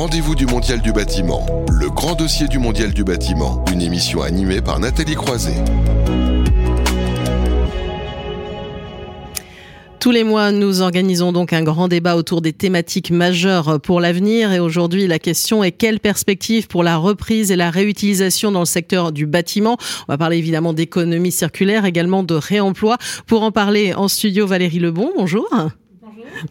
rendez-vous du Mondial du bâtiment, le grand dossier du Mondial du bâtiment, une émission animée par Nathalie Croiset. Tous les mois, nous organisons donc un grand débat autour des thématiques majeures pour l'avenir. Et aujourd'hui, la question est quelle perspective pour la reprise et la réutilisation dans le secteur du bâtiment? On va parler évidemment d'économie circulaire, également de réemploi. Pour en parler en studio, Valérie Lebon, bonjour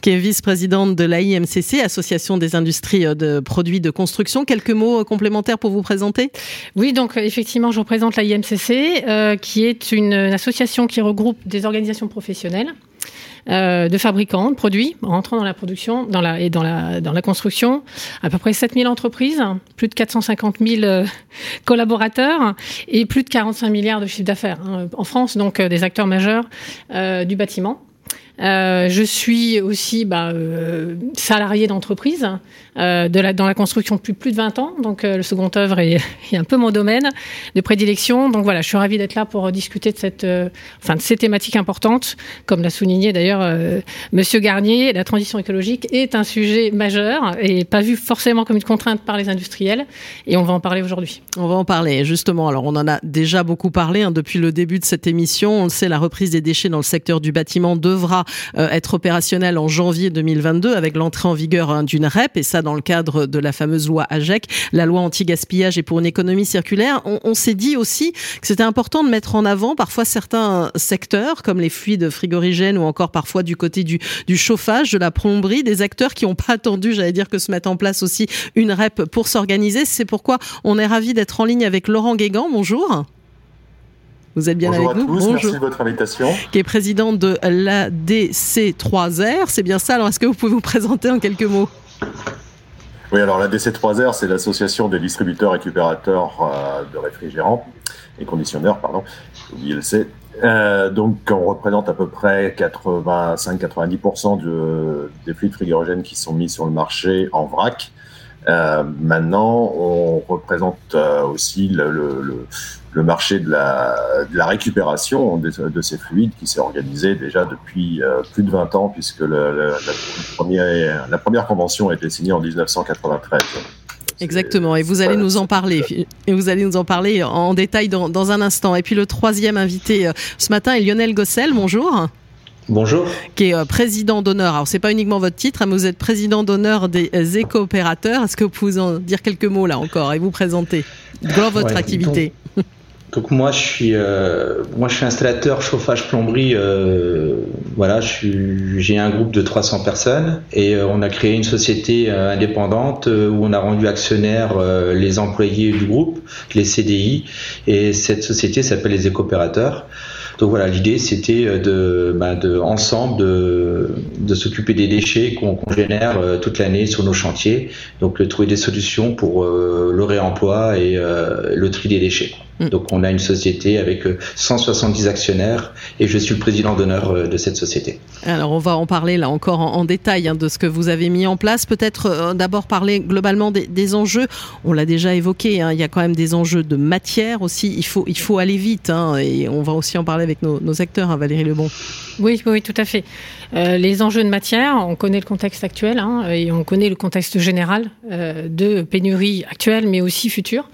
qui est vice-présidente de l'AIMCC, Association des industries de produits de construction. Quelques mots complémentaires pour vous présenter? Oui, donc effectivement, je représente l'AIMCC, euh, qui est une association qui regroupe des organisations professionnelles euh, de fabricants de produits rentrant dans la production et dans la, construction. À peu près 7000 entreprises, plus de 450 000 euh, collaborateurs et plus de 45 milliards de chiffre d'affaires hein, en France, donc euh, des acteurs majeurs du bâtiment. Euh, je suis aussi bah, euh, salarié d'entreprise euh, dans la construction depuis plus de 20 ans. Donc le second œuvre est, un peu mon domaine de prédilection. Donc voilà, je suis ravie d'être là pour discuter de, cette, enfin, de ces thématiques importantes. Comme l'a souligné d'ailleurs Monsieur Garnier, la transition écologique est un sujet majeur et pas vu forcément comme une contrainte par les industriels. Et on va en parler aujourd'hui. On va en parler justement. Alors on en a déjà beaucoup parlé hein, depuis le début de cette émission. On le sait, la reprise des déchets dans le secteur du bâtiment devra être opérationnel en janvier 2022 avec l'entrée en vigueur hein, d'une REP et ça dans le cadre de la fameuse loi AGEC, la loi anti-gaspillage et pour une économie circulaire. On, on s'est dit aussi que c'était important de mettre en avant parfois certains secteurs comme les fluides frigorigènes ou encore parfois du côté du, du chauffage, de la plomberie, des acteurs qui n'ont pas attendu, j'allais dire, que se mette en place aussi une REP pour s'organiser. C'est pourquoi on est ravi d'être en ligne avec Laurent Guégan. Bonjour. Vous êtes bien Bonjour avec à nous tous, Bonjour. Merci de votre invitation. Qui est président de l'ADC3R. C'est bien ça. Alors, est-ce que vous pouvez vous présenter en quelques mots? Oui, alors l'ADC3R, c'est l'association des distributeurs récupérateurs euh, de réfrigérants et conditionneurs, pardon. Euh, donc, on représente à peu près 85-90% de, des fluides frigorigènes qui sont mis sur le marché en vrac. Euh, maintenant, on représente euh, aussi le, le, le, marché de la, de la récupération de, de, ces fluides qui s'est organisé déjà depuis euh, plus de 20 ans, puisque le, la, première, la première convention a été signée en 1993. Exactement, et vous allez nous en parler. Et vous allez nous en parler en détail dans, dans un instant. Et puis le troisième invité euh, ce matin est Lionel Gossel. Bonjour. Bonjour. Qui est euh, président d'honneur. Alors, c'est pas uniquement votre titre, hein, mais vous êtes président d'honneur des euh, éco-opérateurs. Est-ce que vous pouvez en dire quelques mots là encore et vous présenter dans votre ouais, activité? donc, donc, moi, je suis, euh, moi, je suis installateur chauffage plomberie. Euh, voilà, j'ai un groupe de 300 personnes et euh, on a créé une société euh, indépendante où on a rendu actionnaires les employés du groupe, les CDI, et cette société s'appelle les éco-opérateurs. Donc voilà, l'idée c'était de, bah, de ensemble de, de s'occuper des déchets qu'on qu génère euh, toute l'année sur nos chantiers. Donc trouver des solutions pour euh, le réemploi et euh, le tri des déchets. Mmh. Donc on a une société avec 170 actionnaires et je suis le président d'honneur de cette société. Alors on va en parler là encore en, en détail hein, de ce que vous avez mis en place. Peut-être euh, d'abord parler globalement des, des enjeux. On l'a déjà évoqué, hein, il y a quand même des enjeux de matière aussi. Il faut, il faut aller vite hein, et on va aussi en parler avec nos, nos acteurs, Valérie Lebon. Oui, oui, tout à fait. Euh, les enjeux de matière, on connaît le contexte actuel hein, et on connaît le contexte général euh, de pénurie actuelle mais aussi future.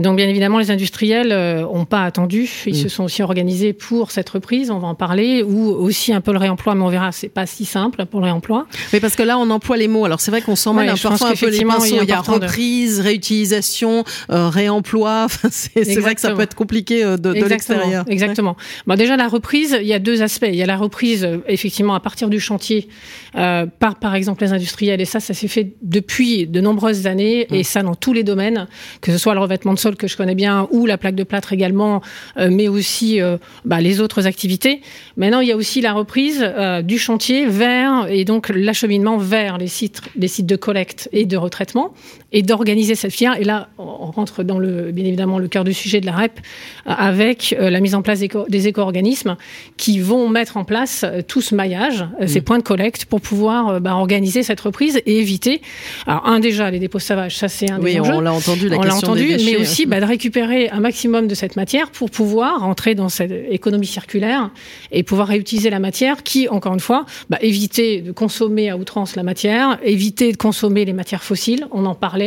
Donc bien évidemment, les industriels n'ont euh, pas attendu. Ils mmh. se sont aussi organisés pour cette reprise. On va en parler ou aussi un peu le réemploi, mais on verra, c'est pas si simple pour le réemploi. Mais parce que là, on emploie les mots. Alors c'est vrai qu'on s'en mêle ouais, parfois un peu les pinceaux. Il, y a reprise, de... réutilisation, euh, réemploi. Enfin, c'est vrai que ça peut être compliqué euh, de, de l'extérieur. Exactement. Ouais. Bon, déjà la reprise, il y a deux aspects. Il y a la reprise effectivement à partir du chantier euh, par par exemple les industriels et ça, ça s'est fait depuis de nombreuses années mmh. et ça dans tous les domaines, que ce soit le revêtement de sol que je connais bien ou la plaque de plâtre également, euh, mais aussi euh, bah, les autres activités. Maintenant, il y a aussi la reprise euh, du chantier vers et donc l'acheminement vers les sites, les sites de collecte et de retraitement et d'organiser cette filière. Et là, on rentre dans le bien évidemment le cœur du sujet de la REP avec la mise en place des éco-organismes qui vont mettre en place tout ce maillage, mmh. ces points de collecte pour pouvoir bah, organiser cette reprise et éviter. Alors un déjà les dépôts sauvages, ça c'est un oui, des enjeux. on l'a entendu, la on question entendu, des déchets, mais aussi bah, de récupérer un maximum de cette matière pour pouvoir entrer dans cette économie circulaire et pouvoir réutiliser la matière qui, encore une fois, bah, éviter de consommer à outrance la matière, éviter de consommer les matières fossiles, on en parlait,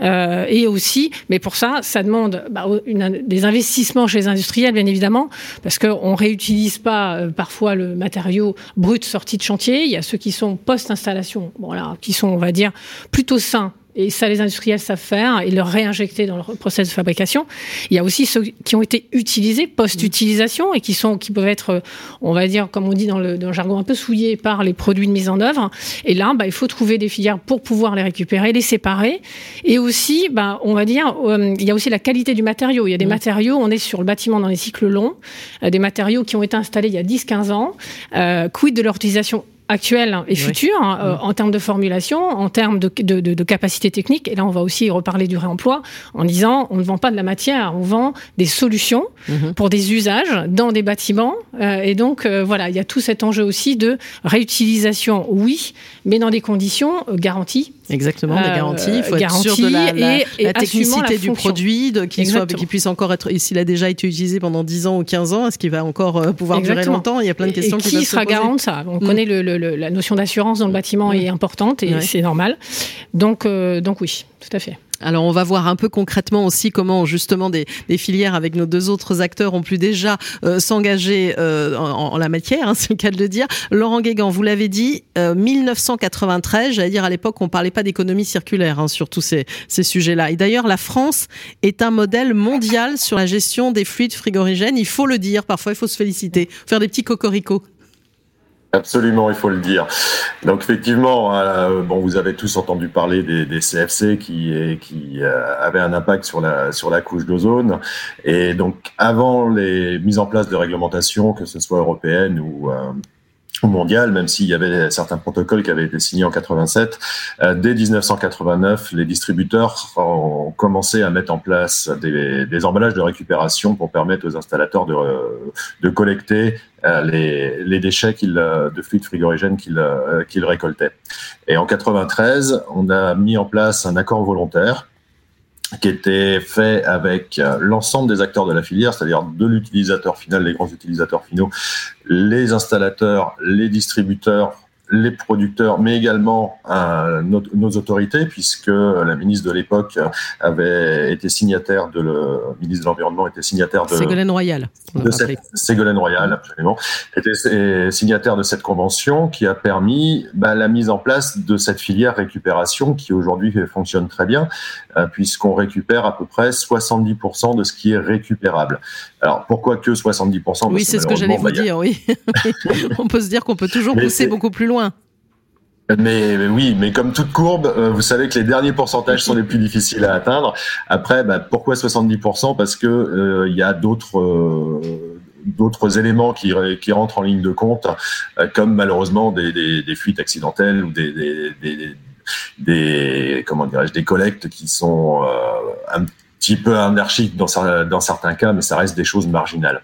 euh, et aussi, mais pour ça, ça demande bah, des investissements chez les industriels, bien évidemment, parce qu'on ne réutilise pas euh, parfois le matériau brut sorti de chantier. Il y a ceux qui sont post-installation, qui sont, on va dire, plutôt sains et ça les industriels savent faire et le réinjecter dans leur process de fabrication. Il y a aussi ceux qui ont été utilisés post-utilisation et qui sont qui peuvent être, on va dire, comme on dit dans le, dans le jargon, un peu souillés par les produits de mise en œuvre. Et là, bah, il faut trouver des filières pour pouvoir les récupérer, les séparer. Et aussi, bah, on va dire, euh, il y a aussi la qualité du matériau. Il y a des matériaux, on est sur le bâtiment dans les cycles longs, euh, des matériaux qui ont été installés il y a 10-15 ans. Euh, quid de leur utilisation actuelle et future hein, euh, en termes de formulation, en termes de, de, de, capacité technique. Et là, on va aussi reparler du réemploi en disant on ne vend pas de la matière, on vend des solutions mhm. pour des usages dans des bâtiments. Euh, et donc, euh, voilà, il y a tout cet enjeu aussi de réutilisation, oui, mais dans des conditions garanties Exactement, des garanties. Il faut être sûr de la, la, technicité du produit, qu'il puisse encore être, s'il a déjà été utilisé pendant 10 ans ou 15 ans, est-ce qu'il va encore pouvoir durer longtemps? Il y a plein de questions et qui, qui sera garant de ça? On mm. connaît le, la notion d'assurance dans le bâtiment est importante et c'est normal. Donc, euh, donc oui, tout à fait. Alors on va voir un peu concrètement aussi comment justement des, filières avec nos deux autres acteurs ont pu déjà euh, s'engager euh, en, la matière, hein, c'est le cas de le dire. Laurent Guégan, vous l'avez dit, 1993, j'allais dire à l'époque on parlait pas d'économie circulaire hein, sur tous ces, ces sujets-là. Et d'ailleurs la France est un modèle mondial sur la gestion des fluides frigorigènes, il faut le dire, parfois il faut se féliciter, faire des petits cocoricots. Absolument, il faut le dire. Donc effectivement, euh, bon, vous avez tous entendu parler des, des CFC qui, qui euh, avaient un impact sur la sur la couche d'ozone. Et donc avant les mises en place de réglementations, que ce soit européennes ou euh, mondial, même s'il y avait certains protocoles qui avaient été signés en 87. Euh, dès 1989, les distributeurs ont commencé à mettre en place des, emballages de récupération pour permettre aux installateurs de, de collecter euh, les, les, déchets de fluides frigorigènes qu'ils qu'ils récoltaient. Et en 93, on a mis en place un accord volontaire qui était fait avec euh, l'ensemble des acteurs de la filière, c'est-à-dire de l'utilisateur final, les grands utilisateurs finaux, les installateurs, les distributeurs, les producteurs, mais également euh, nos, autorités, puisque la ministre de l'époque avait été signataire de le ministre de l'environnement était signataire de Ségolène Royal. De cette, Ségolène Royal, absolument, était signataire de cette convention qui a permis bah, la mise en place de cette filière récupération qui aujourd'hui fonctionne très bien, euh, puisqu'on récupère à peu près 70% de ce qui est récupérable. Alors pourquoi que 70% Oui, c'est ce que j'allais vous dire. Oui, on peut se dire qu'on peut toujours pousser beaucoup plus loin. Mais, oui, mais comme toute courbe, euh, vous savez que les derniers pourcentages sont les plus difficiles à atteindre. Après, bah, pourquoi 70% Parce que euh, il y a d'autres euh, d'autres éléments qui, qui rentrent en ligne de compte, comme malheureusement des, des, fuites accidentelles ou des, des, des comment dirais-je des collectes qui sont un petit peu anarchiques dans, dans certains cas, mais ça reste des choses marginales.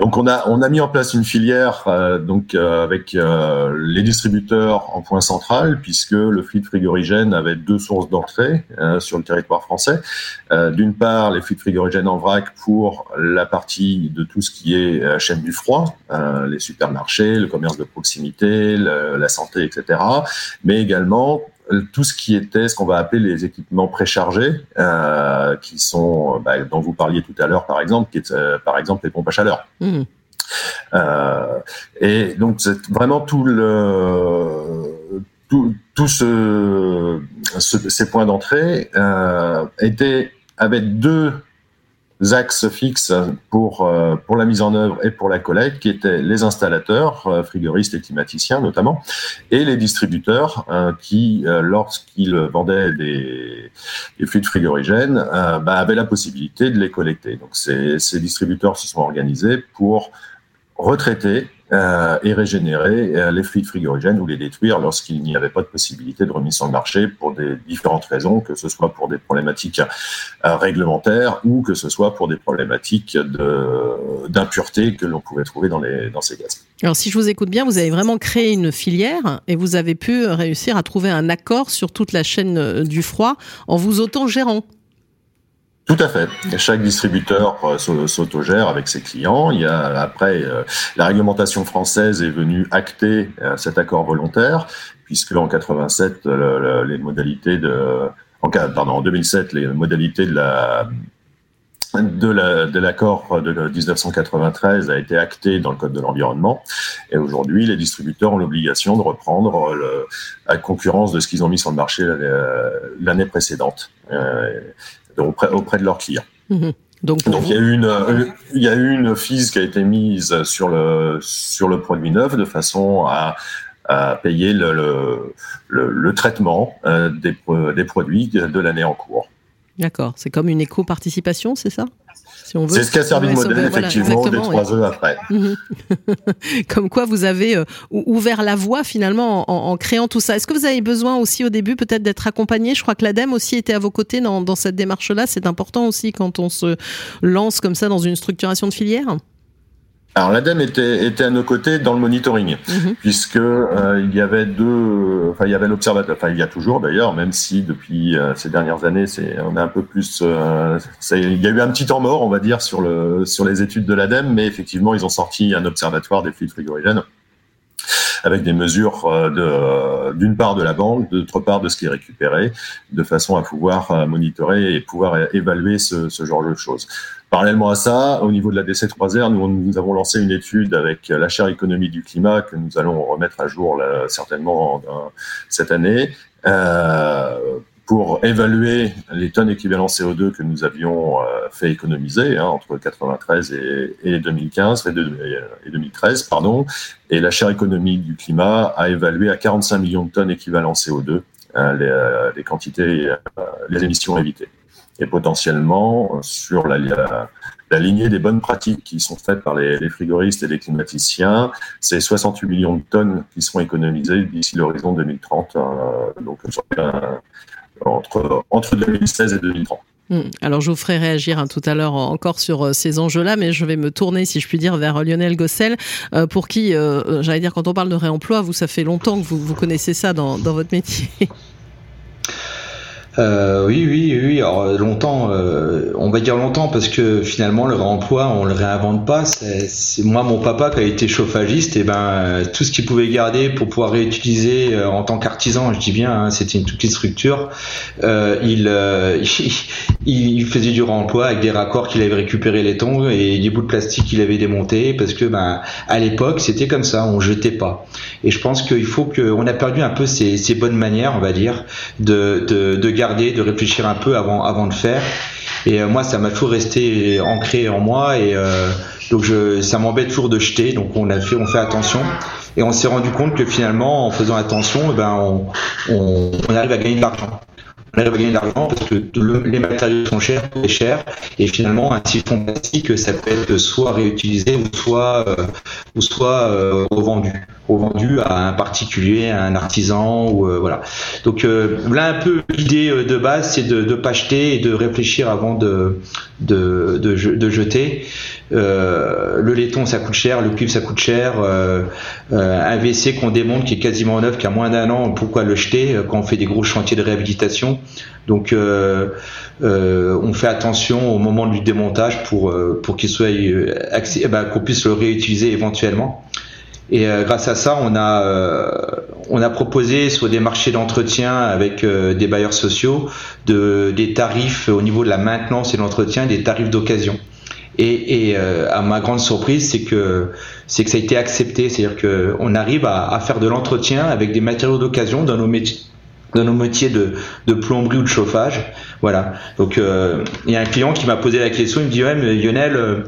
Donc on a on a mis en place une filière euh, donc euh, avec euh, les distributeurs en point central puisque le fluide frigorigène avait deux sources d'entrée sur le territoire français. D'une part les fluides frigorigènes en vrac pour la partie de tout ce qui est chaîne du froid, les supermarchés, le commerce de proximité, la santé, etc. Mais également tout ce qui était ce qu'on va appeler les équipements préchargés, euh, qui sont, bah, dont vous parliez tout à l'heure, par exemple, qui est, euh, par exemple, les pompes à chaleur. Mmh. Euh, et donc, c'est vraiment tout le, tout, tout ce, ces points d'entrée euh, étaient avec deux axes fixes pour, euh, pour la mise en œuvre et pour la collecte, qui étaient les installateurs, euh, frigoristes et climaticiens notamment, et les distributeurs euh, qui, lorsqu'ils vendaient des, des, fluides frigorigènes, bah, avaient la possibilité de les collecter. Donc ces, ces distributeurs se sont organisés pour retraiter euh, et régénérer euh, les fluides frigorigènes ou les détruire lorsqu'il n'y avait pas de possibilité de remise sur le marché pour des différentes raisons, que ce soit pour des problématiques euh, réglementaires ou que ce soit pour des problématiques d'impureté que l'on pouvait trouver dans, les, dans ces gaz. Alors si je vous écoute bien, vous avez vraiment créé une filière et vous avez pu réussir à trouver un accord sur toute la chaîne du froid en vous auto-gérant. Tout à fait. Chaque distributeur euh, s'autogère avec ses clients. Il y a après euh, la réglementation française est venue acter euh, cet accord volontaire, puisque en 87 les modalités de en, pardon, en 2007 les modalités de la de l'accord de, de 1993 a été acté dans le code de l'environnement et aujourd'hui les distributeurs ont l'obligation de reprendre le, la concurrence de ce qu'ils ont mis sur le marché l'année précédente auprès, auprès de leurs clients. Mhm. Donc, il y a eu une il y a eu une FIS qui a été mise sur le sur le produit neuf de façon à, à payer le, le, le, traitement euh, des, des produits de l'année en cours. D'accord, c'est comme une éco-participation, c'est ça? C'est ce qui a servi de modèle, effectivement, des trois heures après. Mhm. Comme quoi, vous avez euh, ouvert la voie, finalement, en, créant tout ça. Est-ce que vous avez besoin aussi, au début, peut-être d'être accompagné? Je crois que l'ADEME aussi était à vos côtés dans, dans cette démarche-là. C'est important aussi quand on se lance comme ça dans une structuration de filière? Alors l'ADEME était, était à nos côtés dans le monitoring, mhm. puisque euh, il y avait deux, enfin il y avait l'observatoire, enfin il y a toujours d'ailleurs, même si depuis euh, ces dernières années, c'est on est un peu plus, euh, il y a eu un petit temps mort, on va dire, sur le sur les études de l'ADEME, mais effectivement ils ont sorti un observatoire des fluides frigorigènes avec des mesures de d'une part de la banque, d'autre part de ce qui est récupéré, de façon à pouvoir monitorer et pouvoir évaluer ce, ce genre de choses. Parallèlement à ça, au niveau de la DC3R, nous, nous avons lancé une étude avec la chaire économie du climat que nous allons remettre à jour certainement cette année euh, pour évaluer les tonnes équivalent CO2 que nous avions euh, fait économiser hein, entre 93 et, et 2015 et, 2013, pardon. Et la chaire économie du climat a évalué à 45 millions de tonnes équivalent CO2 hein, les, euh, les, quantités, euh, les émissions évitées et potentiellement euh, sur la, lignée des bonnes pratiques qui sont faites par les, frigoristes et les climaticiens, c'est 68 millions de tonnes qui seront économisées d'ici l'horizon 2030, euh, donc euh, entre, entre 2016 et 2030. Hmm. Alors ferai réagir hein, tout à l'heure encore sur ces enjeux-là, mais je vais me tourner, si je puis dire, vers Lionel Gossel, pour qui, j'allais dire, quand on parle de réemploi, vous, ça fait longtemps que vous, vous connaissez ça dans votre métier. Euh, oui, oui, oui. Alors longtemps, euh, on va dire longtemps parce que finalement le réemploi, on le réinvente pas. C'est moi, mon papa qui a été chauffagiste, et ben tout ce qu'il pouvait garder pour pouvoir réutiliser euh, en tant qu'artisan, je dis bien, hein, c'était une toute petite structure. Euh, il, il, faisait du réemploi avec des raccords qu'il avait récupéré les tongs et des bouts de plastique qu'il avait démontés parce que ben à l'époque c'était comme ça, on jetait pas. Et je pense qu'il faut qu'on a perdu un peu ces, ces bonnes manières, on va dire, de, de, de garder, de réfléchir un peu avant, avant de faire. Et euh, moi, ça m'a toujours resté ancré en moi et euh, donc je, ça m'embête toujours de jeter. Donc on a fait, on fait attention et on s'est rendu compte que finalement, en faisant attention, eh ben on, on, on arrive à gagner de l'argent on à gagner de l'argent parce que les matériaux sont chers, très chers, et finalement un siphon plastique ça peut être soit réutilisé ou soit euh, ou soit euh, revendu, revendu à un particulier, à un artisan ou euh, voilà. Donc là un peu l'idée de base c'est de ne pas jeter et de réfléchir avant de de, de, de jeter. Euh, le laiton ça coûte cher, le cuivre ça coûte cher, euh, euh, un WC qu'on démonte qui est quasiment neuf, qui a moins d'un an, pourquoi le jeter quand on fait des gros chantiers de réhabilitation? Donc on fait attention au moment du démontage pour pour qu'il soit eh ben, qu'on puisse le réutiliser éventuellement. Et grâce à ça, on a on a proposé sur des marchés d'entretien avec des bailleurs sociaux de, des tarifs au niveau de la maintenance et l'entretien, des tarifs d'occasion. Et, euh, à ma grande surprise, c'est que c'est que ça a été accepté, c'est-à-dire que on arrive à, faire de l'entretien avec des matériaux d'occasion dans nos métiers de, plomberie ou de chauffage. Voilà. Donc euh, il y a un client qui m'a posé la question, il me dit ouais mais Lionel, euh,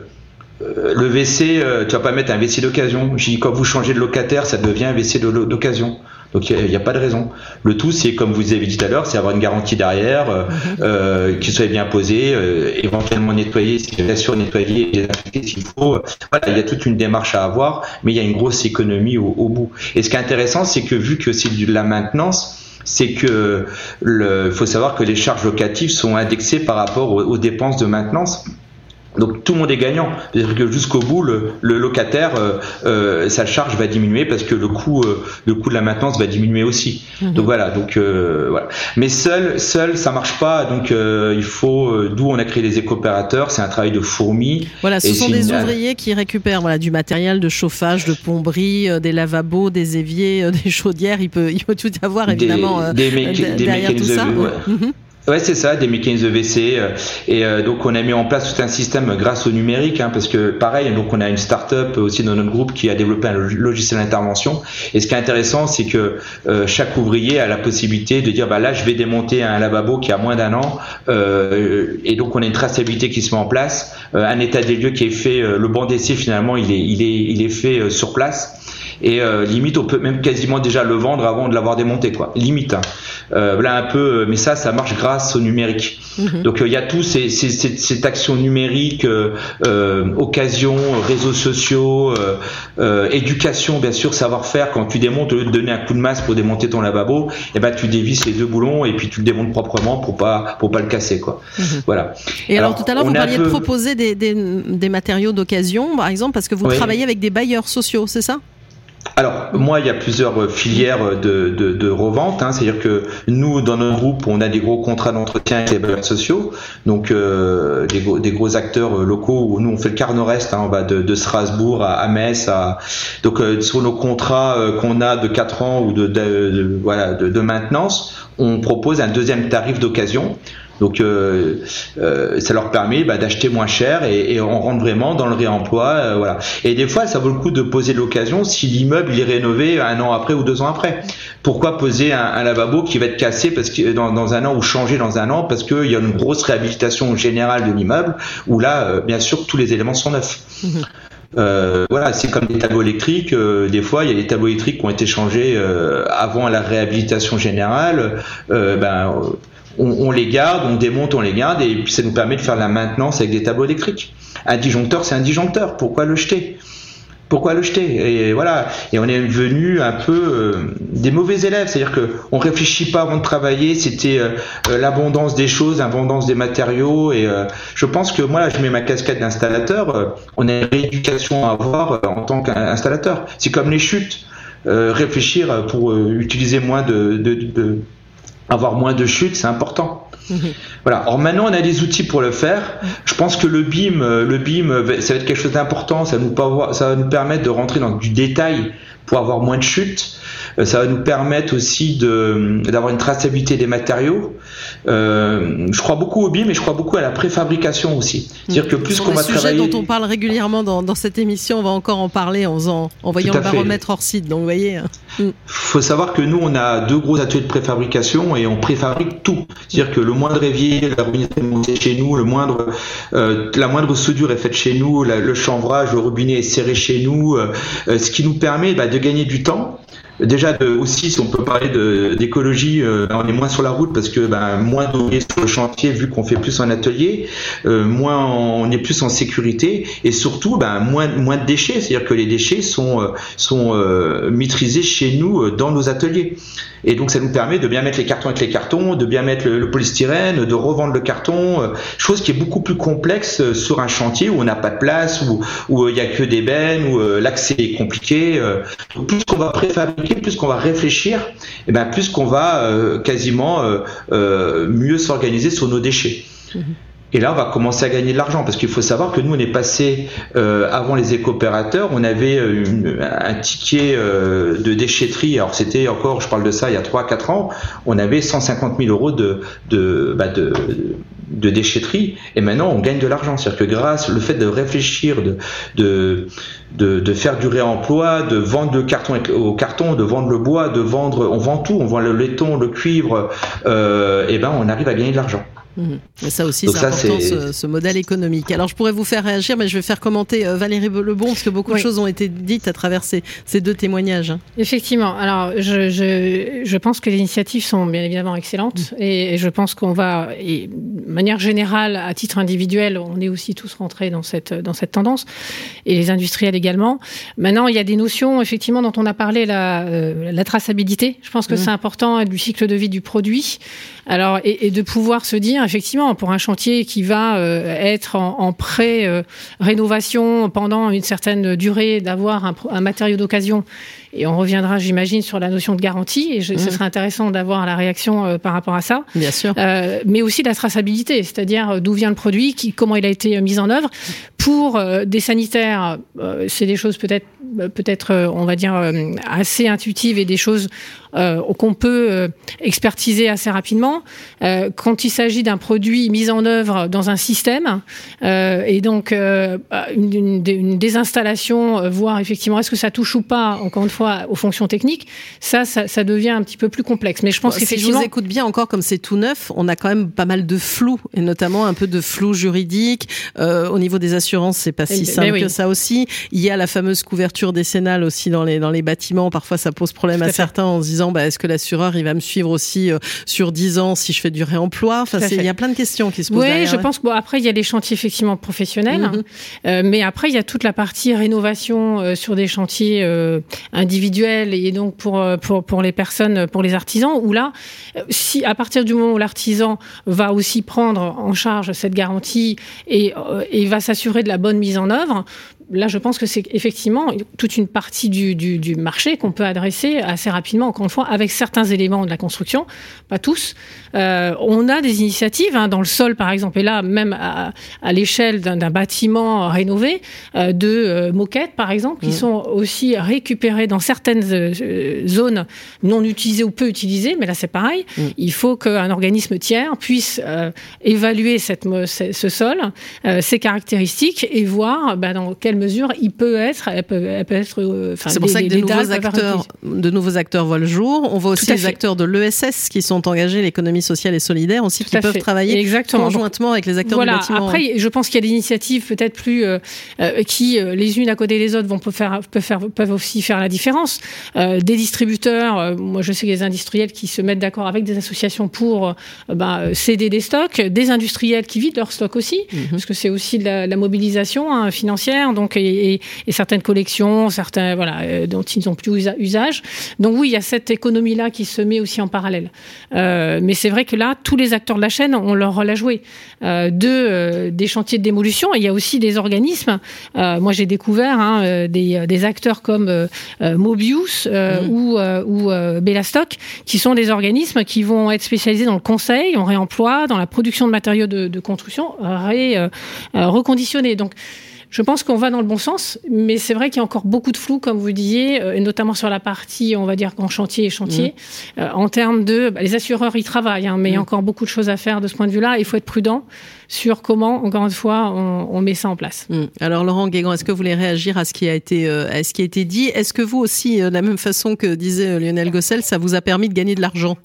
le WC, tu vas pas mettre un WC d'occasion. J'ai dit quand vous changez de locataire, ça devient un WC d'occasion. Donc il n'y a, pas de raison. Le tout, c'est comme vous avez dit tout à l'heure, c'est avoir une garantie derrière, euh, mhm. euh, qu'il soit bien posé, euh, éventuellement nettoyé, bien sûr nettoyé et désinfecté s'il faut. Voilà, il y a toute une démarche à avoir, mais il y a une grosse économie au, au bout. Et ce qui est intéressant, c'est que vu que c'est de la maintenance, c'est que il faut savoir que les charges locatives sont indexées par rapport aux, aux dépenses de maintenance. Donc tout le monde est gagnant. C'est-à-dire que jusqu'au bout, le, locataire, euh, euh, sa charge va diminuer parce que le coût, euh, le coût de la maintenance va diminuer aussi. Mhm. Donc voilà. Donc voilà. Mais seul, seul, ça marche pas. Donc il faut. D'où on a créé les éco-opérateurs. C'est un travail de fourmi. Voilà, ce sont des ouvriers qui récupèrent voilà du matériel de chauffage, de plomberie, des lavabos, des éviers, des chaudières. Il peut, il peut tout y avoir évidemment des, des, derrière tout ça. Mhm. Ouais, c'est ça, des mécanismes de. Euh, et euh, donc, on a mis en place tout un système grâce au numérique, hein, parce que pareil, donc on a une start-up aussi dans notre groupe qui a développé un logiciel d'intervention. Et ce qui est intéressant, c'est que euh, chaque ouvrier a la possibilité de dire, bah là, je vais démonter un lavabo qui a moins d'un an. et donc, on a une traçabilité qui se met en place, un état des lieux qui est fait. le banc d'essai, finalement, il est, il est, il est fait sur place. Et limite, on peut même quasiment déjà le vendre avant de l'avoir démonté, quoi. Limite. Hein. Euh, là un peu, mais ça, ça marche grâce au numérique. Mhm. Donc euh, il y a tout ces, ces, cette action numérique, euh, occasion, réseaux sociaux, éducation, bien sûr, savoir-faire. Quand tu démontes, au lieu de donner un coup de masse pour démonter ton lavabo, et eh ben tu dévisses les deux boulons et puis tu le démontes proprement pour pas pour pas le casser, quoi. Mhm. Voilà. Et alors, tout à l'heure, vous parliez de proposer des, des, des matériaux d'occasion, par exemple, parce que vous travaillez avec des bailleurs sociaux, c'est ça? Alors, moi, il y a plusieurs filières de, de, de revente. Hein. C'est-à-dire que nous, dans notre groupe, on a des gros contrats d'entretien avec les bailleurs sociaux, donc euh, des, gros, des, gros, acteurs euh, locaux. Où nous, on fait le quart nord-est. Hein. On va de, de, Strasbourg à, à Metz. À... Donc, euh, sur nos contrats euh, qu'on a de 4 ans ou de voilà, de, maintenance, on propose un deuxième tarif d'occasion. Donc euh, euh, ça leur permet bah, d'acheter moins cher et, et, on rentre vraiment dans le réemploi. Euh, voilà. Et des fois, ça vaut le coup de poser l'occasion si l'immeuble est rénové un an après ou deux ans après. Pourquoi poser un, un lavabo qui va être cassé parce que dans, dans, un an ou changer dans un an parce qu'il y a une grosse réhabilitation générale de l'immeuble où là, euh, bien sûr, tous les éléments sont neufs. Mmh. Euh, voilà, c'est comme des tableaux électriques. Euh, des fois, il y a des tableaux électriques qui ont été changés euh, avant la réhabilitation générale. ben, on, les garde, on démonte, on les garde, et puis ça nous permet de faire la maintenance avec des tableaux électriques. Un disjoncteur, c'est un disjoncteur. Pourquoi le jeter? Pourquoi le jeter? Et voilà. Et on est venu un peu euh, des mauvais élèves, c'est-à-dire que on réfléchit pas avant de travailler. C'était euh, euh, l'abondance des choses, l'abondance des matériaux. Et je pense que moi, je mets ma casquette d'installateur. on a une rééducation à avoir en tant qu'installateur. C'est comme les chutes. réfléchir pour utiliser moins de, de avoir moins de chutes, c'est important. Voilà. Alors maintenant, on a des outils pour le faire. Je pense que le BIM, euh, le BIM, euh, ça va être quelque chose d'important. Ça, nous, ça va nous permettre de rentrer dans du détail pour avoir moins de chutes. Euh, ça va nous permettre aussi d'avoir une traçabilité des matériaux. Euh, je crois beaucoup au BIM, mais je crois beaucoup à la préfabrication aussi. C'est-dire que plus qu'on va travailler, dont on parle régulièrement dans, dans, cette émission, on va encore en parler en, faisant, en voyant le baromètre hors site. Donc, vous voyez. Hein. Mm. Faut savoir que nous, on a deux gros ateliers de préfabrication et on préfabrique tout. C'est-à-dire que le moindre évier, la robinet est montée chez nous, le moindre, euh, la moindre soudure est faite chez nous, le chanvrage, le robinet est serré chez nous, euh, ce qui nous permet bah, de gagner du temps Déjà aussi, si on peut parler d'écologie, euh, on est moins sur la route parce que ben, moins d'ouvriers sur le chantier vu qu'on fait plus en atelier, euh, moins on est plus en sécurité et surtout ben, moins, de déchets, c'est-à-dire que les déchets sont, euh, maîtrisés chez nous dans nos ateliers. Et donc ça nous permet de bien mettre les cartons avec les cartons, de bien mettre le, polystyrène, de revendre le carton, chose qui est beaucoup plus complexe sur un chantier où on n'a pas de place, où il y a que des bennes, où l'accès est compliqué. plus qu'on va préfabriquer, plus qu'on va réfléchir, et ben plus qu'on va quasiment mieux s'organiser sur nos déchets. Mmh. Et là, on va commencer à gagner de l'argent parce qu'il faut savoir que nous, on est passé euh, avant les éco-opérateurs, on avait euh, un ticket euh, de déchetterie. Alors c'était encore, je parle de ça il y a 3-4 ans, on avait 150 000 euros de, de, bah de, de déchetterie et maintenant on gagne de l'argent. C'est-à-dire que grâce au fait de réfléchir, de, de, de, de, faire du réemploi, de vendre le carton au carton, de vendre le bois, de vendre, on vend tout, on vend le laiton, le cuivre, euh, et ben on arrive à gagner de l'argent. Et ça aussi, c'est important, ce, ce, modèle économique. Alors, je pourrais vous faire réagir, mais je vais faire commenter euh, Valérie Lebon, parce que beaucoup de choses ont été dites à travers ces, ces deux témoignages. Hein. Effectivement. Alors, je, je, je pense que les initiatives sont bien évidemment excellentes, mm. et, je pense qu'on va, et de manière générale, à titre individuel, on est aussi tous rentrés dans cette, dans cette tendance, et les industriels également. Maintenant, il y a des notions, effectivement, dont on a parlé, la, euh, la traçabilité. Je pense que mm. c'est important, du cycle de vie du produit. Alors, et, et de pouvoir se dire, effectivement, pour un chantier qui va être en, pré-rénovation pendant une certaine durée, d'avoir un, un matériau d'occasion et on reviendra, j'imagine, sur la notion de garantie. Et ce mmh. serait intéressant d'avoir la réaction euh, par rapport à ça. Bien sûr. Euh, mais aussi la traçabilité, c'est-à-dire euh, d'où vient le produit, qui, comment il a été mis en œuvre. Pour des sanitaires, c'est des choses peut-être, peut-être, on va dire, assez intuitives et des choses euh, qu'on peut euh, expertiser assez rapidement. Euh, quand il s'agit d'un produit mis en œuvre dans un système et donc une, une, désinstallation, voir effectivement est-ce que ça touche ou pas, encore une fois, aux fonctions techniques, ça, ça, devient un petit peu plus complexe. Mais je pense que si je vous écoute bien, encore comme c'est tout neuf, on a quand même pas mal de flou et notamment un peu de flou juridique. au niveau des assurances, c'est pas si simple que ça aussi. Il y a la fameuse couverture décennale aussi dans les dans les bâtiments. Parfois, ça pose problème à, à certains en se disant bah, est-ce que l'assureur il va me suivre aussi euh, sur 10 ans si je fais du réemploi? Enfin, il y a plein de questions qui se posent. Oui, je pense que bon, après il y a les chantiers effectivement professionnels, mhm. euh, mais après il y a toute la partie rénovation euh, sur des chantiers individuels et donc pour, pour pour les personnes, pour les artisans, où là, si à partir du moment où l'artisan va aussi prendre en charge cette garantie et, et va s'assurer de la bonne mise en œuvre, là, je pense que c'est effectivement toute une partie du, du, du marché qu'on peut adresser assez rapidement, encore une fois, avec certains éléments de la construction, pas tous. Euh, on a des initiatives hein, dans le sol, par exemple, et là, même à, à l'échelle d'un bâtiment rénové, euh, de euh, moquettes, par exemple, qui mmh. sont aussi récupérées dans certaines zones non utilisées ou peu utilisées, mais là, c'est pareil. Mmh. Il faut qu'un organisme tiers puisse évaluer cette, ce sol, ses caractéristiques, et voir bah, dans quelle mesure il peut être, elle peut, elle peut être. Euh, c'est pour ça que de nouveaux, acteurs, de nouveaux acteurs voient le jour. On voit aussi les acteurs de l'ESS qui sont engagés, l'économie sociale et solidaire aussi, qui peuvent travailler Exactement. conjointement avec les acteurs voilà. du bâtiment. Après, je pense qu'il y a des initiatives peut-être plus euh, euh, qui, les unes à côté des autres, vont peuvent faire, peuvent faire, peuvent aussi faire la différence. des distributeurs, moi je sais qu'il y a des industriels qui se mettent d'accord avec des associations pour bah, céder des stocks, des industriels qui vident leurs stocks aussi, mhm. parce que c'est aussi la, la mobilisation hein, financière. Donc et, certaines collections, certains voilà euh, dont ils n'ont plus usage. Donc oui, il y a cette économie là qui se met aussi en parallèle. Euh, mais c'est vrai que là, tous les acteurs de la chaîne ont leur rôle à jouer. Euh, de des chantiers de démolition, il y a aussi des organismes. moi, j'ai découvert hein, des, acteurs comme Mobius mmh. ou ou Bellastock, qui sont des organismes qui vont être spécialisés dans le conseil, en réemploi, dans la production de matériaux de, de construction ré, reconditionnés. Donc je pense qu'on va dans le bon sens, mais c'est vrai qu'il y a encore beaucoup de flou, comme vous disiez, euh, et notamment sur la partie, on va dire, grand chantier et chantier. Mmh. Euh, en termes de... Bah, les assureurs, ils travaillent, hein, mais il y a mmh. encore beaucoup de choses à faire de ce point de vue-là. Il faut être prudent sur comment, encore une fois, on, met ça en place. Mmh. Alors, Laurent Guégan, est-ce que vous voulez réagir à ce qui a été, euh, à ce qui a été dit? Est-ce que vous aussi, de la même façon que disait Lionel Gossel, ça vous a permis de gagner de l'argent?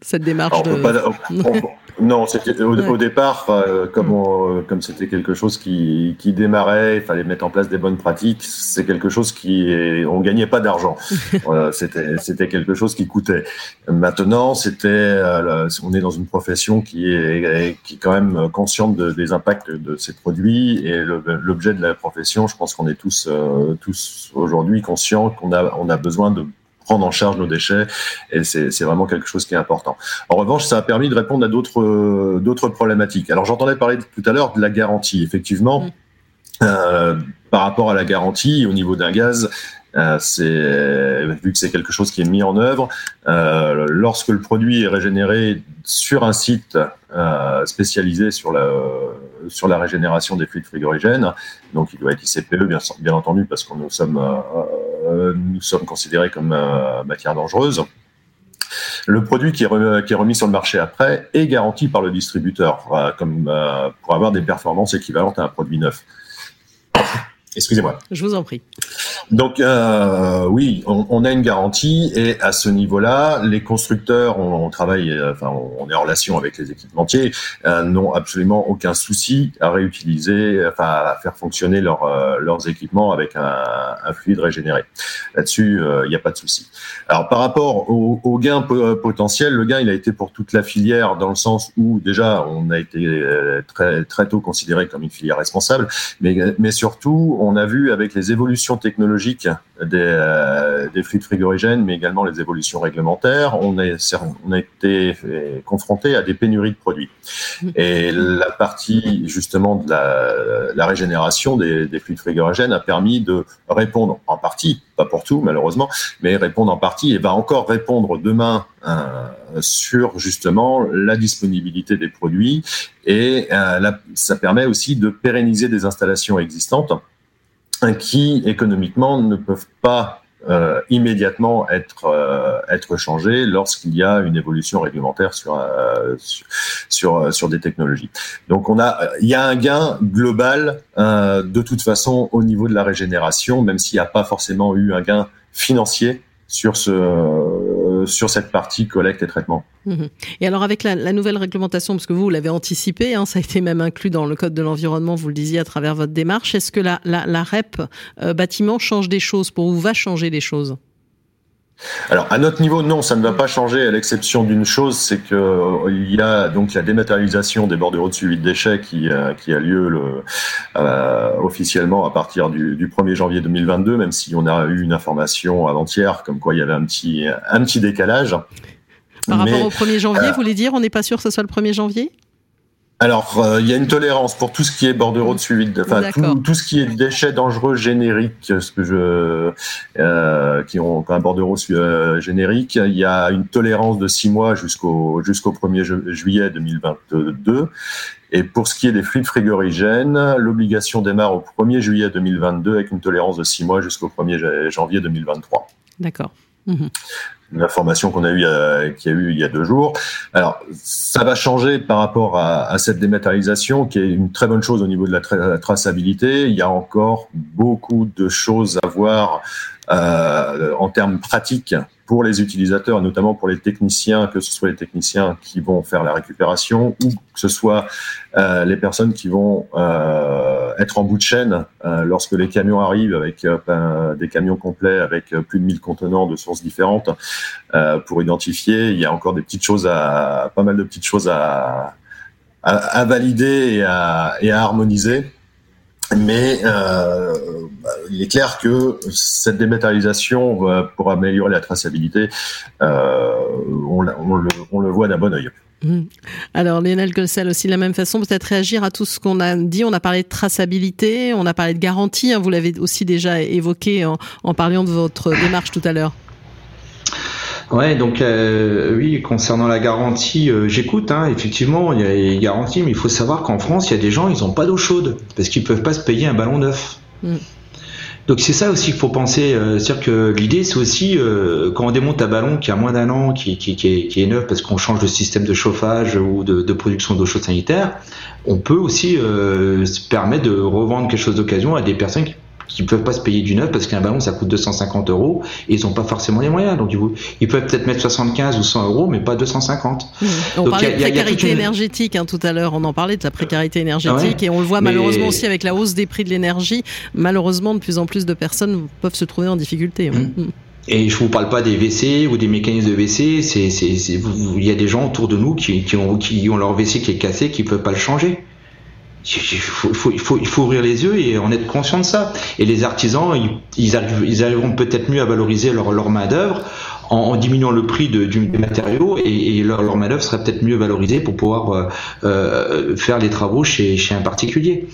Cette démarche de... Non, c'était au, départ, euh, comme hmm. comme c'était quelque chose qui, qui démarrait, il fallait mettre en place des bonnes pratiques. C'est quelque chose qui est, on gagnait pas d'argent. c'était c'était quelque chose qui coûtait. Maintenant, c'était, euh, on est dans une profession qui est qui est quand même consciente des impacts de ces produits et l'objet de la profession. Je pense qu'on est tous euh, tous aujourd'hui conscients qu'on a on a besoin de prendre en charge nos déchets et c'est vraiment quelque chose qui est important. En revanche, ça a permis de répondre à d'autres d'autres problématiques. Alors j'entendais parler tout à l'heure de la garantie. Effectivement, mm. euh, par rapport à la garantie au niveau d'un gaz, euh, c'est vu que c'est quelque chose qui est mis en œuvre, euh, lorsque le produit est régénéré sur un site euh, spécialisé sur la sur la régénération des fluides frigorigènes, donc il doit être ICPE bien, bien entendu parce que nous sommes nous sommes considérés comme matière dangereuse. Le produit qui est, remis, sur le marché après est garanti par le distributeur comme pour avoir des performances équivalentes à un produit neuf. Excusez-moi. Je vous en prie. Donc euh, oui, on, on, a une garantie et à ce niveau-là, les constructeurs, on, on, travaille, euh, enfin, on est en relation avec les équipementiers, euh, n'ont absolument aucun souci à réutiliser, enfin, à faire fonctionner leur, euh, leurs équipements avec un, un fluide régénéré. Là-dessus, il n'y a pas de souci. Alors par rapport au, au, gain potentiel, le gain, il a été pour toute la filière dans le sens où déjà, on a été très très tôt considéré comme une filière responsable, mais mais surtout on a vu avec les évolutions technologiques des, euh, des frigorigènes, mais également les évolutions réglementaires, on, est, a été confronté à des pénuries de produits. Et la partie justement de la, régénération des, des frigorigènes a permis de répondre en partie, pas pour tout malheureusement, mais répondre en partie et va encore répondre demain euh, sur justement la disponibilité des produits et euh, ça permet aussi de pérenniser des installations existantes qui économiquement ne peuvent pas euh, immédiatement être euh, être changées lorsqu'il y a une évolution réglementaire sur, euh, sur sur des technologies. Donc on a il y a un gain global euh, de toute façon au niveau de la régénération, même s'il n'y a pas forcément eu un gain financier sur ce euh, sur cette partie collecte et traitement. Mhm. Et alors avec la, nouvelle réglementation, parce que vous, l'avez anticipé, hein, ça a été même inclus dans le code de l'environnement, vous le disiez à travers votre démarche, est-ce que la REP euh, bâtiment change des choses pour vous, va changer des choses? Alors à notre niveau, non, ça ne va pas changer, à l'exception d'une chose, c'est que euh, il y a donc la dématérialisation des bordereaux de suivi de déchets qui, euh, qui a lieu le, euh, officiellement à partir du, du, 1er janvier 2022, même si on a eu une information avant-hier comme quoi il y avait un petit, un petit décalage. Par rapport au 1er janvier, vous voulez dire, on n'est pas sûr que ce soit le 1er janvier? Alors, euh, il y a une tolérance pour tout ce qui est bordereau de suivi, de, enfin tout, tout, ce qui est déchets dangereux génériques, ce que je, euh, qui ont un bordereau euh, générique. Il y a une tolérance de six mois jusqu'au jusqu'au 1er juillet 2022. Et pour ce qui est des fluides frigorigènes, l'obligation démarre au 1er juillet 2022 avec une tolérance de six mois jusqu'au 1er janvier 2023. D'accord. Mmh la formation qu'on a eu euh, qui a eu il y a deux jours. Alors ça va changer par rapport à, cette dématérialisation qui est une très bonne chose au niveau de la traçabilité. Il y a encore beaucoup de choses à voir euh, en termes pratiques pour les utilisateurs, notamment pour les techniciens, que ce soit les techniciens qui vont faire la récupération ou que ce soit euh, les personnes qui vont euh, être en bout de chaîne euh, lorsque les camions arrivent avec euh, des camions complets avec plus de 1000 contenants de sources différentes pour identifier. Il y a encore des petites choses à, pas mal de petites choses à, valider et à, et à harmoniser. Mais il est clair que cette dématérialisation pour améliorer la traçabilité, euh, on, on, le, on, le, voit d'un bon oeil. Mmh. Alors Lionel Gossel aussi de la même façon, peut-être réagir à tout ce qu'on a dit. On a parlé de traçabilité, on a parlé de garantie. Hein, vous l'avez aussi déjà évoqué en, en parlant de votre démarche tout à l'heure. Ouais, donc euh, oui, concernant la garantie, euh, j'écoute, hein, effectivement, il y a les garanties, mais il faut savoir qu'en France, il y a des gens, ils n'ont pas d'eau chaude, parce qu'ils peuvent pas se payer un ballon neuf. Donc c'est ça aussi qu'il faut penser, euh, c'est-à-dire que l'idée c'est aussi euh, quand on démonte un ballon qui a moins d'un an, qui, qui, qui, est, qui, est, neuf parce qu'on change de système de chauffage ou de, de production d'eau chaude sanitaire, on peut aussi euh, se permettre de revendre quelque chose d'occasion à des personnes qui qui peuvent pas se payer du neuf parce qu'un ballon ça coûte 250 euros et ils ont pas forcément les moyens. Donc ils peuvent peut-être mettre 75 ou 100 euros, mais pas 250. Mmh. On Donc, parlait y a, de précarité une... énergétique hein, tout à l'heure. On en parlait de la précarité énergétique ouais, et on le voit mais... malheureusement aussi avec la hausse des prix de l'énergie. Malheureusement, de plus en plus de personnes peuvent se trouver en difficulté. Mmh. Mmh. Et je vous parle pas des WC ou des mécanismes de WC. C'est, il y a des gens autour de nous qui, qui, ont, qui ont leur WC qui est cassé, qui peuvent pas le changer. Il faut, il, faut, il, faut, faut ouvrir les yeux et en être conscient de ça. Et les artisans, ils, ils, arriveront peut-être mieux à valoriser leur, leur main d'œuvre en, diminuant le prix des matériaux et, leur, leur main d'œuvre serait peut-être mieux valorisée pour pouvoir euh, euh, faire les travaux chez, un particulier.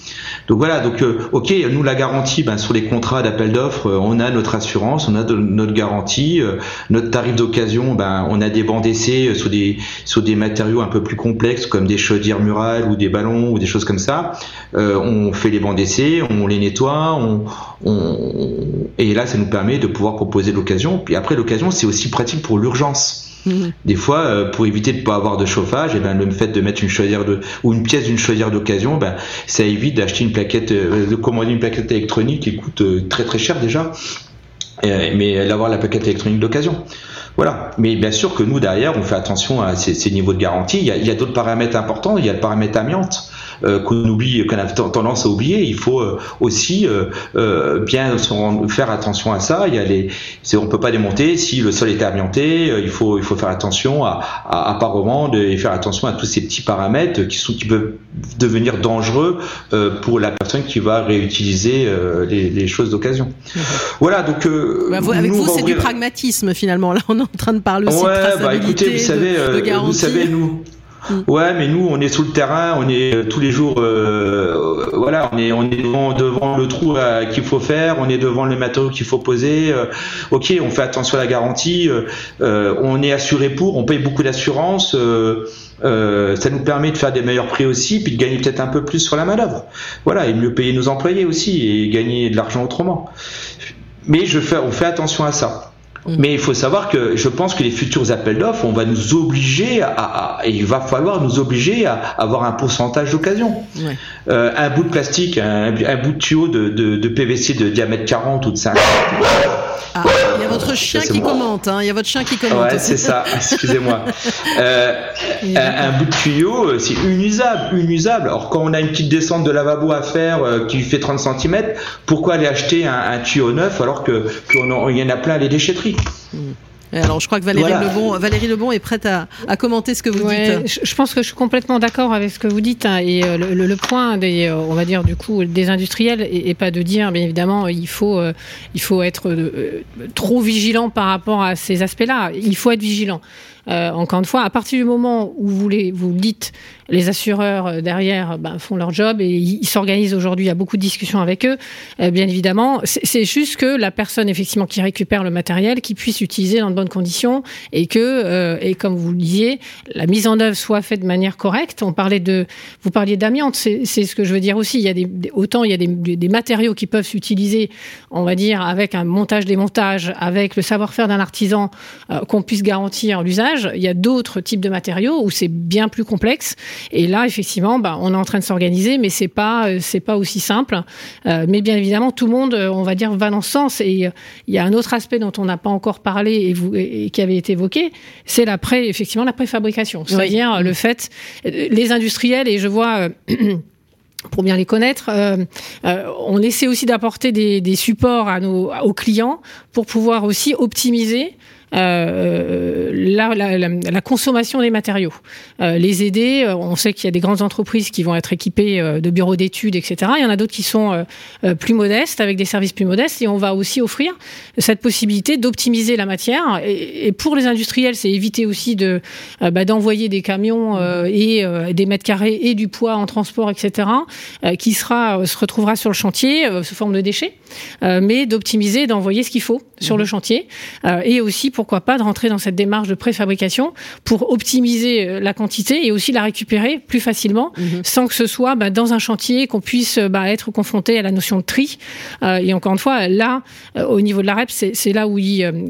Donc voilà, donc euh, ok, nous la garantie, ben, sur les contrats d'appel d'offres, on a notre assurance, on a notre garantie, notre tarif d'occasion, ben, on a des bancs d'essai sur des sur des matériaux un peu plus complexes comme des chaudières murales ou des ballons ou des choses comme ça. on fait les bancs d'essai, on les nettoie, et là ça nous permet de pouvoir proposer l'occasion. Puis après l'occasion c'est aussi pratique pour l'urgence. Mmh. Des fois, euh, pour éviter de ne pas avoir de chauffage, et eh ben, le fait de mettre une chaudière de, ou une pièce d'une chaudière d'occasion, ben, ça évite d'acheter une plaquette, euh, de commander une plaquette électronique qui coûte euh, très très cher déjà, mais d'avoir la plaquette électronique d'occasion. Voilà. Mais bien sûr que nous, derrière, on fait attention à ces, ces niveaux de garantie. Il y a, a d'autres paramètres importants. Il y a le paramètre amiante. Qu'on oublie, qu'on a tendance à oublier. Il faut aussi bien faire attention à ça. Il y a les, on peut pas démonter si le sol est amianté. Il faut, il faut faire attention à, à, à et faire attention à tous ces petits paramètres qui sont, qui peuvent devenir dangereux pour la personne qui va réutiliser les, les choses d'occasion. Voilà, donc. Bah, avec vous, c'est du pragmatisme finalement. Là, on est en train de parler aussi ouais, de bah, écoutez, vous savez, euh, vous savez, nous. Mm. Ouais, mais nous, on est sous le terrain, on est euh, tous les jours, euh, voilà, on est, on est devant, le trou qu'il faut faire, on est devant les matériaux qu'il faut poser. ok, on fait attention à la garantie, on est assuré pour, on paye beaucoup d'assurance. ça nous permet de faire des meilleurs prix aussi, puis de gagner peut-être un peu plus sur la manœuvre. Voilà, et mieux payer nos employés aussi et gagner de l'argent autrement. Mais je fais, on fait attention à ça. Mm. Mais il faut savoir que je pense que les futurs appels d'offres, on va nous obliger à, et il va falloir nous obliger à avoir un pourcentage d'occasion. Euh, un bout de plastique, un, bout de tuyau de, de, PVC de diamètre 40 ou de 50. Ah, il y a votre chien qui commente, hein. il y a votre chien qui commente. Ouais, c'est ça, excusez-moi. Euh, un, bout de tuyau, euh, c'est inusable, inusable. Alors quand on a une petite descente de lavabo à faire qui fait 30 cm, pourquoi aller acheter un, tuyau neuf alors qu'il y en a plein à les déchetteries? Mm. Alors, je crois que Valérie, Lebon, Valérie Lebon est prête à, commenter ce que vous dites. Je pense que je suis complètement d'accord avec ce que vous dites. Hein, et euh, le, point des, euh, on va dire du coup, des industriels, et, pas de dire, bien évidemment, il faut, euh, il faut être trop vigilant par rapport à ces aspects-là. Il faut être vigilant. encore une fois, à partir du moment où vous, les, vous dites les assureurs euh, derrière ben, font leur job et ils s'organisent aujourd'hui. Il y a beaucoup de discussions avec eux, euh, bien évidemment. C'est juste que la personne effectivement qui récupère le matériel, qui puisse utiliser dans de bonnes conditions et que, euh, et comme vous le disiez, la mise en œuvre soit faite de manière correcte. On parlait de, vous parliez d'amiante, c'est ce que je veux dire aussi. Il y a des, autant il y a des, matériaux qui peuvent s'utiliser, on va dire, avec un montage-démontage, avec le savoir-faire d'un artisan, qu'on puisse garantir l'usage. Il y a d'autres types de matériaux où c'est bien plus complexe et là, effectivement, bah, on est en train de s'organiser, mais c'est pas euh, c'est pas aussi simple. Euh, mais bien évidemment, tout le monde, euh, on va dire, va dans ce sens. Et il y a un autre aspect dont on n'a pas encore parlé et, vous, et, qui avait été évoqué, c'est effectivement, la préfabrication. C'est-à-dire le fait, les industriels, et je vois. pour bien les connaître, on essaie aussi d'apporter des, des, supports à nos, aux clients pour pouvoir aussi optimiser euh, la, la, la, consommation des matériaux. Euh, les aider, euh, on sait qu'il y a des grandes entreprises qui vont être équipées de bureaux d'études, etc. Il y en a d'autres qui sont plus modestes, avec des services plus modestes, et on va aussi offrir cette possibilité d'optimiser la matière. Et, pour les industriels, c'est éviter aussi de bah, d'envoyer des camions et des mètres carrés et du poids en transport, etc., qui sera se retrouvera sur le chantier sous forme de déchets, mais d'optimiser, d'envoyer ce qu'il faut sur le mmh. chantier, et aussi pour pourquoi pas de rentrer dans cette démarche de préfabrication pour optimiser euh, la quantité et aussi la récupérer plus facilement mhm. sans que ce soit bah, dans un chantier qu'on puisse euh, bah, être confronté à la notion de tri. Euh, et encore une fois, là, au niveau de la REP, c'est là où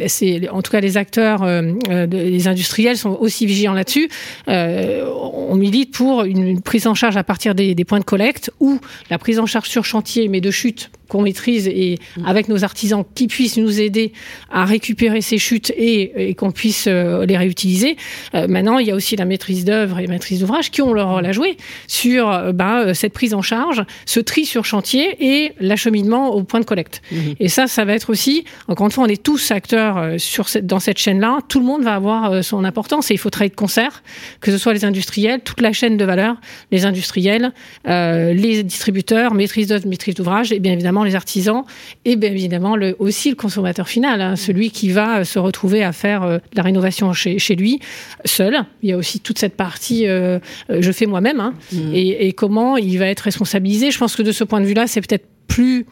c'est en tout cas les acteurs, les industriels sont aussi vigilants là-dessus. on milite pour une, prise en charge à partir des, des points de collecte ou la prise en charge sur chantier mais de chute qu'on maîtrise et mm. avec nos artisans qui puissent nous aider à récupérer ces chutes et, qu'on puisse euh, les réutiliser. Euh, maintenant, il y a aussi la maîtrise d'œuvre et la maîtrise d'ouvrage qui ont leur rôle à jouer sur euh, ben, cette prise en charge, ce tri sur chantier et l'acheminement au point de collecte. Mm-hmm. Et ça, ça va être aussi, encore une fois, on est tous acteurs sur cette, dans cette chaîne-là. Tout le monde va avoir son importance et il faut travailler de concert, que ce soit les industriels, toute la chaîne de valeur, les industriels, les distributeurs, maîtrise d'œuvre, maîtrise d'ouvrage et bien évidemment les artisans et bien évidemment le, aussi le consommateur final, hein, celui qui va se retrouver à faire euh, la rénovation chez, chez, lui seul. Il y a aussi toute cette partie euh, euh, je fais moi-même hein, mmh. et, et comment il va être responsabilisé. Je pense que de ce point de vue-là, c'est peut-être plus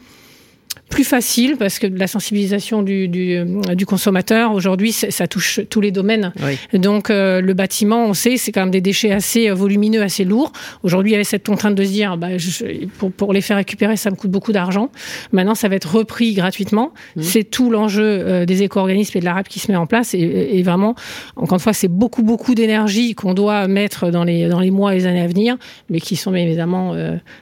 plus facile parce que la sensibilisation du, du, euh, du consommateur aujourd'hui ça touche tous les domaines. Donc euh, le bâtiment, on sait, c'est quand même des déchets assez euh, volumineux, assez lourds. Aujourd'hui, il y avait cette contrainte de se dire, bah, je, pour, pour, les faire récupérer, ça me coûte beaucoup d'argent. Maintenant, ça va être repris gratuitement. Mmh. C'est tout l'enjeu des éco-organismes et de la RAP qui se met en place. Et, et vraiment, encore une fois, c'est beaucoup beaucoup d'énergie qu'on doit mettre dans les dans les mois et les années à venir, mais qui sont évidemment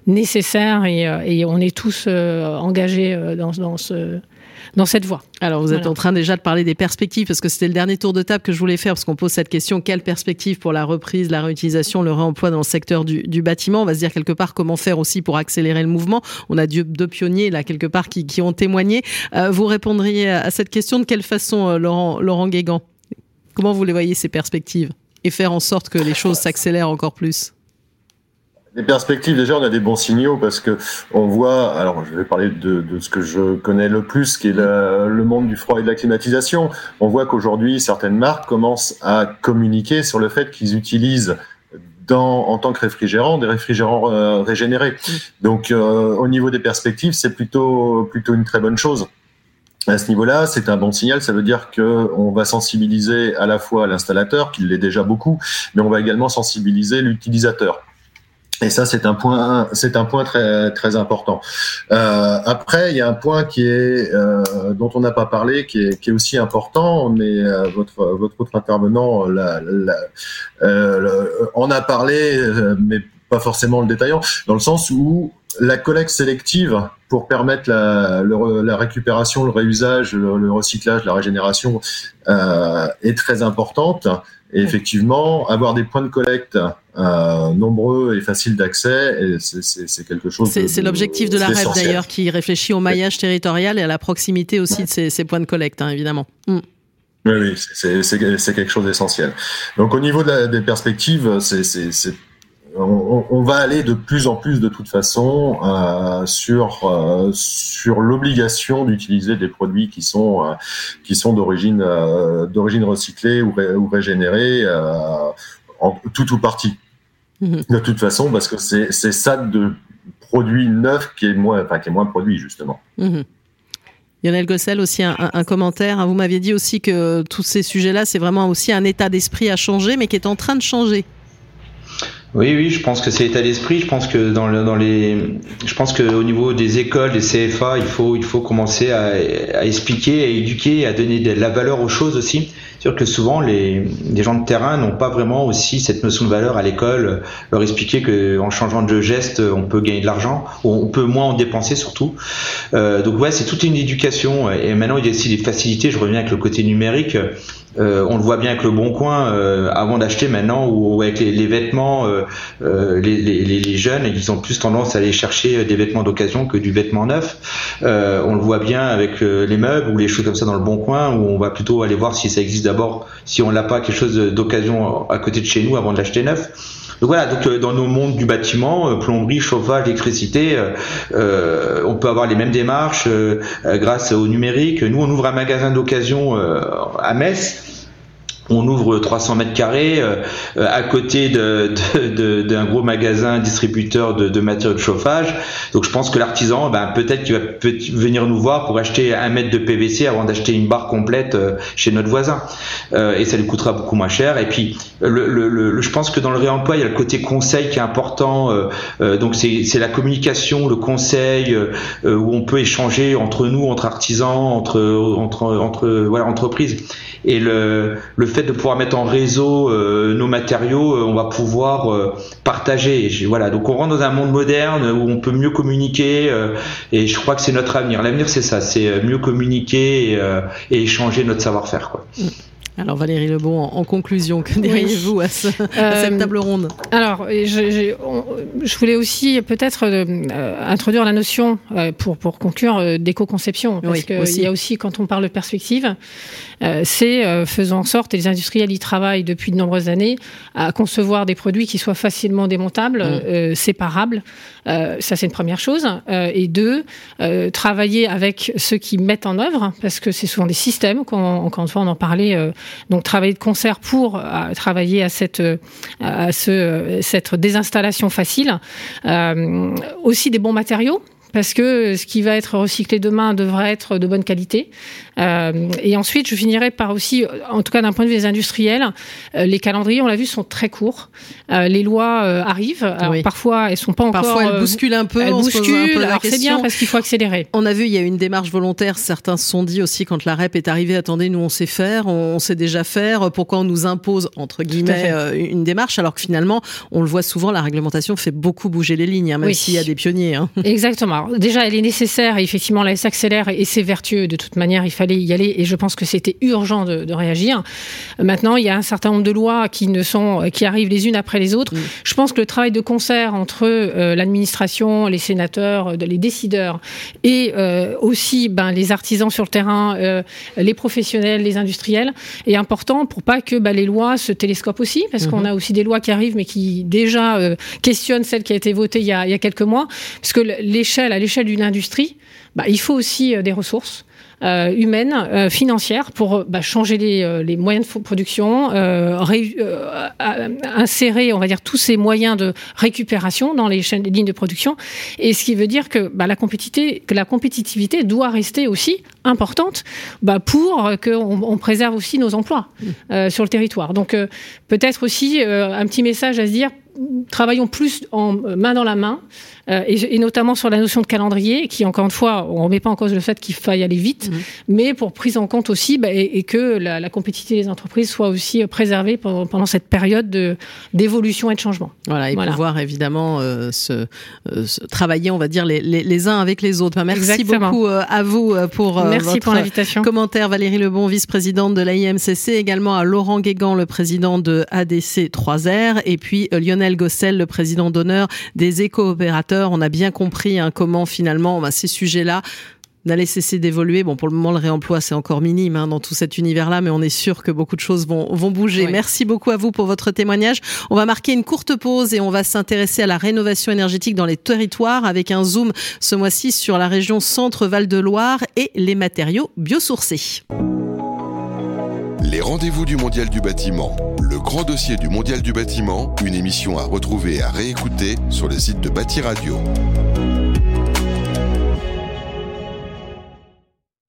nécessaires et, et, on est tous engagés dans, dans, ce, dans cette voie. Alors vous êtes en train déjà de parler des perspectives parce que c'était le dernier tour de table que je voulais faire parce qu'on pose cette question quelle perspective pour la reprise, la réutilisation, le réemploi dans le secteur du, du, bâtiment? On va se dire quelque part comment faire aussi pour accélérer le mouvement. On a deux pionniers là quelque part qui, qui ont témoigné. Euh, vous répondriez à cette question de quelle façon, euh, Laurent, Laurent Guégan? Comment vous les voyez ces perspectives? Et faire en sorte que les choses s'accélèrent encore plus? Les perspectives, déjà, on a des bons signaux parce que on voit. Alors, je vais parler de, de ce que je connais le plus, qui est le monde du froid et de la climatisation. On voit qu'aujourd'hui, certaines marques commencent à communiquer sur le fait qu'ils utilisent dans, en tant que réfrigérant, des réfrigérants euh, régénérés. Mmh. Donc, euh, au niveau des perspectives, c'est plutôt plutôt une très bonne chose. À ce niveau-là, c'est un bon signal. Ça veut dire que on va sensibiliser à la fois l'installateur, qui l'est déjà beaucoup, mais on va également sensibiliser l'utilisateur. Et ça, c'est un point, c'est un point très très important. Euh, après, il y a un point qui est euh, dont on n'a pas parlé, qui est, qui est aussi important, mais euh, votre votre autre intervenant la, la, euh, en a parlé, mais pas forcément le détaillant, dans le sens où la collecte sélective pour permettre la, la récupération, le réusage, le, recyclage, la régénération euh, est très importante. Et effectivement, avoir des points de collecte euh, nombreux et faciles d'accès, c'est quelque chose. C'est l'objectif de la REP d'ailleurs, qui réfléchit au maillage territorial et à la proximité aussi de ces, ces points de collecte, hein, évidemment. Mm. Oui, oui c'est quelque chose d'essentiel. Donc au niveau de la, des perspectives, c'est on, va aller de plus en plus de toute façon euh, sur euh, sur l'obligation d'utiliser des produits qui sont euh, qui sont d'origine d'origine recyclée ou, ou régénérée en tout ou partie. Mhm. De toute façon, parce que c'est c'est ça de produit neuf qui est moins enfin qui est moins produit justement. Mmh. Lionel Gossel, aussi un, un, commentaire. Vous m'aviez dit aussi que tous ces sujets-là, c'est vraiment aussi un état d'esprit à changer, mais qui est en train de changer. Oui, oui, je pense que c'est état d'esprit. Je pense que dans, le, dans les, je pense que au niveau des écoles, des CFA, il faut, il faut commencer à, à expliquer, à éduquer, à donner de la valeur aux choses aussi. C'est sûr que souvent les, les gens de terrain n'ont pas vraiment aussi cette notion de valeur à l'école. Leur expliquer que en changeant de geste, on peut gagner de l'argent, on peut moins en dépenser surtout. Euh, donc ouais, c'est toute une éducation. Et maintenant, il y a aussi des facilités. Je reviens avec le côté numérique. Euh, on le voit bien avec le Bon Coin, euh, avant d'acheter maintenant, ou, avec les, vêtements, euh, les, les, les, jeunes, ils ont plus tendance à aller chercher des vêtements d'occasion que du vêtement neuf. on le voit bien avec les meubles ou les choses comme ça dans le Bon Coin, où on va plutôt aller voir si ça existe d'abord, si on n'a pas quelque chose d'occasion à côté de chez nous avant de l'acheter neuf. Donc voilà, donc dans nos mondes du bâtiment, plomberie, chauffage, électricité, on peut avoir les mêmes démarches grâce au numérique. Nous, on ouvre un magasin d'occasion à Metz on ouvre 300 mètres carrés euh, euh, à côté d'un de, de, gros magasin distributeur de, matériaux de chauffage. Donc je pense que l'artisan, ben, peut-être qu'il va venir nous voir pour acheter un mètre de PVC avant d'acheter une barre complète euh, chez notre voisin. et ça lui coûtera beaucoup moins cher. Et puis le, le, je pense que dans le réemploi, il y a le côté conseil qui est important. donc c'est la communication, le conseil, où on peut échanger entre nous, entre artisans, entre, entre, entre voilà, entreprises. Et le, le de pouvoir mettre en réseau euh, nos matériaux, euh, on va pouvoir euh, partager. voilà, donc on rentre dans un monde moderne où on peut mieux communiquer et je crois que c'est notre avenir. L'avenir, c'est ça, c'est mieux communiquer et, échanger notre savoir-faire. Quoi. Mm. Alors Valérie Lebon, en, conclusion, que diriez-vous à, cette table ronde? Alors, je, je, voulais aussi peut-être introduire la notion, pour, pour conclure, d'éco-conception. Parce qu'il y a aussi, quand on parle de perspective, euh, c'est euh, faisant en sorte, et les industriels y travaillent depuis de nombreuses années, à concevoir des produits qui soient facilement démontables, mmh. euh, séparables. ça, c'est une première chose. et deux, travailler avec ceux qui mettent en œuvre, parce que c'est souvent des systèmes, quand, fois, on en parlait. Donc, travailler de concert pour travailler à cette, à ce, cette désinstallation facile. aussi des bons matériaux parce que ce qui va être recyclé demain devrait être de bonne qualité. Euh, et ensuite, je finirai par aussi, en tout cas d'un point de vue des industriels, euh, les calendriers, on l'a vu, sont très courts. Euh, les lois arrivent. Alors, Parfois, elles sont pas encore. Parfois, elles bousculent un peu. Elles bousculent. Alors c'est bien parce qu'il faut accélérer. On a vu, il y a une démarche volontaire. Certains se sont dit aussi quand la REP est arrivée, attendez, nous on sait faire, on, sait déjà faire. Pourquoi on nous impose entre guillemets une démarche alors que finalement, on le voit souvent, la réglementation fait beaucoup bouger les lignes, hein, même s'il y a des pionniers. Hein. Exactement alors déjà, elle est nécessaire et effectivement, elle s'accélère et c'est vertueux. De toute manière, il fallait y aller et je pense que c'était urgent de, de, réagir. Maintenant, il y a un certain nombre de lois qui ne sont, qui arrivent les unes après les autres. Je pense que le travail de concert entre euh, l'administration, les sénateurs, euh, les décideurs et euh, aussi ben, les artisans sur le terrain, euh, les professionnels, les industriels est important pour pas que ben, les lois se télescopent aussi, parce qu'on mhm. a aussi des lois qui arrivent mais qui déjà questionnent celle qui a été votée il y a, il y a quelques mois, parce que l'échelle, à l'échelle d'une industrie, bah, il faut aussi des ressources. Euh, humaine, euh, financière, pour bah, changer les, euh, les, moyens de production, insérer, on va dire, tous ces moyens de récupération dans les chaînes, les lignes de production. Et ce qui veut dire que, bah, la, compétitivité, que la compétitivité doit rester aussi importante bah, pour qu'on on préserve aussi nos emplois mmh. sur le territoire. Donc peut-être aussi un petit message à se dire travaillons plus en main dans la main, euh, et, et, notamment sur la notion de calendrier, qui encore une fois, on ne remet pas en cause le fait qu'il faille aller vite, mhm. mais pour prise en compte aussi, bah, et, et, que la, la, compétitivité des entreprises soit aussi euh, préservée pendant, pendant cette période d'évolution et de changement. Voilà, et voilà. pouvoir évidemment euh, se, euh, se, travailler, on va dire, les, les, les, uns avec les autres. Merci Exactement. beaucoup euh, à vous pour Merci votre pour l'invitation. commentaire. Valérie Lebon, vice-présidente de l'AIMCC, également à Laurent Guégan, le président de ADC 3R, et puis Lionel Gossel, le président d'honneur des éco-opérateurs. On a bien compris hein, comment finalement bah, ces sujets-là n'allaient cesser d'évoluer. Bon, pour le moment, le réemploi, c'est encore minime hein, dans tout cet univers-là, mais on est sûr que beaucoup de choses vont, vont bouger. Oui. Merci beaucoup à vous pour votre témoignage. On va marquer une courte pause et on va s'intéresser à la rénovation énergétique dans les territoires avec un zoom ce mois-ci sur la région Centre-Val de Loire et les matériaux biosourcés. Les rendez-vous du Mondial du bâtiment. Grand dossier du Mondial du bâtiment, une émission à retrouver et à réécouter sur le site de Bâti Radio.